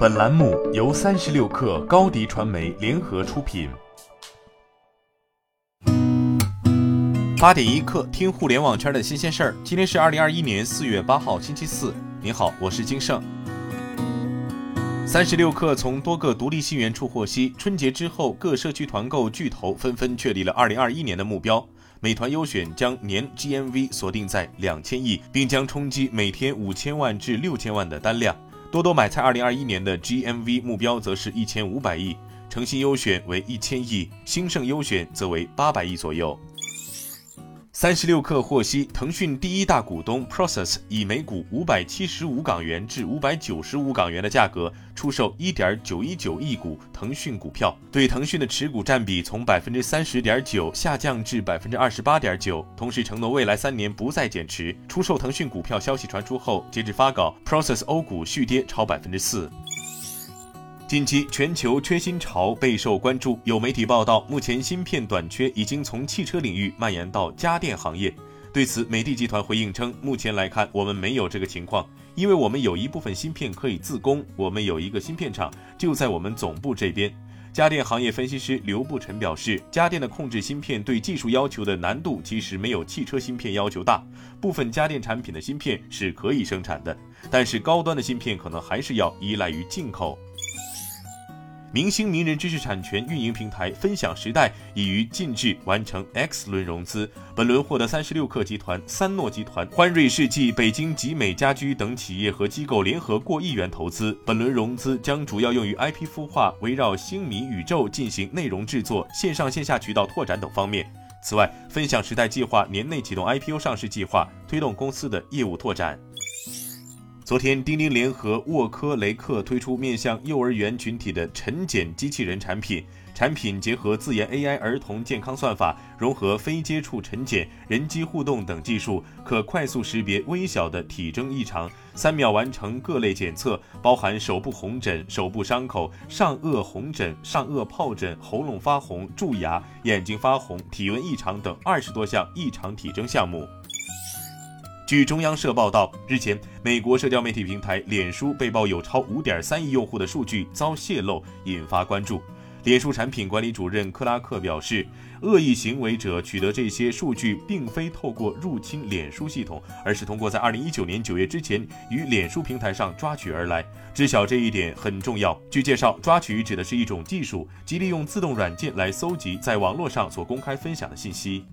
本栏目由三十六氪高低传媒联合出品。八点一刻，听互联网圈的新鲜事儿。今天是二零二一年四月八号，星期四。您好，我是金盛。三十六氪从多个独立信源处获悉，春节之后，各社区团购巨头纷纷确立了二零二一年的目标。美团优选将年 GMV 锁定在两千亿，并将冲击每天五千万至六千万的单量。多多买菜二零二一年的 GMV 目标则是一千五百亿，诚信优选为一千亿，兴盛优选则为八百亿左右。三十六氪获悉，腾讯第一大股东 Process 以每股五百七十五港元至五百九十五港元的价格出售一点九一九亿股腾讯股票，对腾讯的持股占比从百分之三十点九下降至百分之二十八点九，同时承诺未来三年不再减持。出售腾讯股票消息传出后，截至发稿，Process 欧股续跌超百分之四。近期全球缺芯潮备受关注，有媒体报道，目前芯片短缺已经从汽车领域蔓延到家电行业。对此，美的集团回应称，目前来看，我们没有这个情况，因为我们有一部分芯片可以自供，我们有一个芯片厂就在我们总部这边。家电行业分析师刘步晨表示，家电的控制芯片对技术要求的难度其实没有汽车芯片要求大，部分家电产品的芯片是可以生产的，但是高端的芯片可能还是要依赖于进口。明星名人知识产权运营平台分享时代已于近日完成 X 轮融资，本轮获得三十六氪集团、三诺集团、欢瑞世纪、北京集美家居等企业和机构联合过亿元投资。本轮融资将主要用于 IP 孵化，围绕星米宇宙进行内容制作、线上线下渠道拓展等方面。此外，分享时代计划年内启动 IPO 上市计划，推动公司的业务拓展。昨天，钉钉联合沃科雷克推出面向幼儿园群体的晨检机器人产品。产品结合自研 AI 儿童健康算法，融合非接触晨检、人机互动等技术，可快速识别微小的体征异常，三秒完成各类检测，包含手部红疹、手部伤口、上颚红疹、上颚疱疹、喉咙发红、蛀牙、眼睛发红、体温异常等二十多项异常体征项目。据中央社报道，日前，美国社交媒体平台脸书被曝有超五点三亿用户的数据遭泄露，引发关注。脸书产品管理主任克拉克表示，恶意行为者取得这些数据，并非透过入侵脸书系统，而是通过在二零一九年九月之前于脸书平台上抓取而来。知晓这一点很重要。据介绍，抓取指的是一种技术，即利用自动软件来搜集在网络上所公开分享的信息。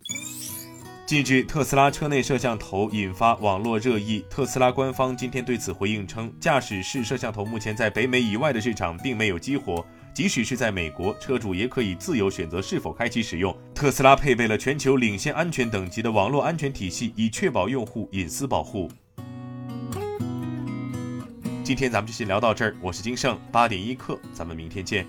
近日，特斯拉车内摄像头引发网络热议。特斯拉官方今天对此回应称，驾驶室摄像头目前在北美以外的市场并没有激活，即使是在美国，车主也可以自由选择是否开启使用。特斯拉配备了全球领先安全等级的网络安全体系，以确保用户隐私保护。今天咱们就先聊到这儿，我是金盛，八点一刻，咱们明天见。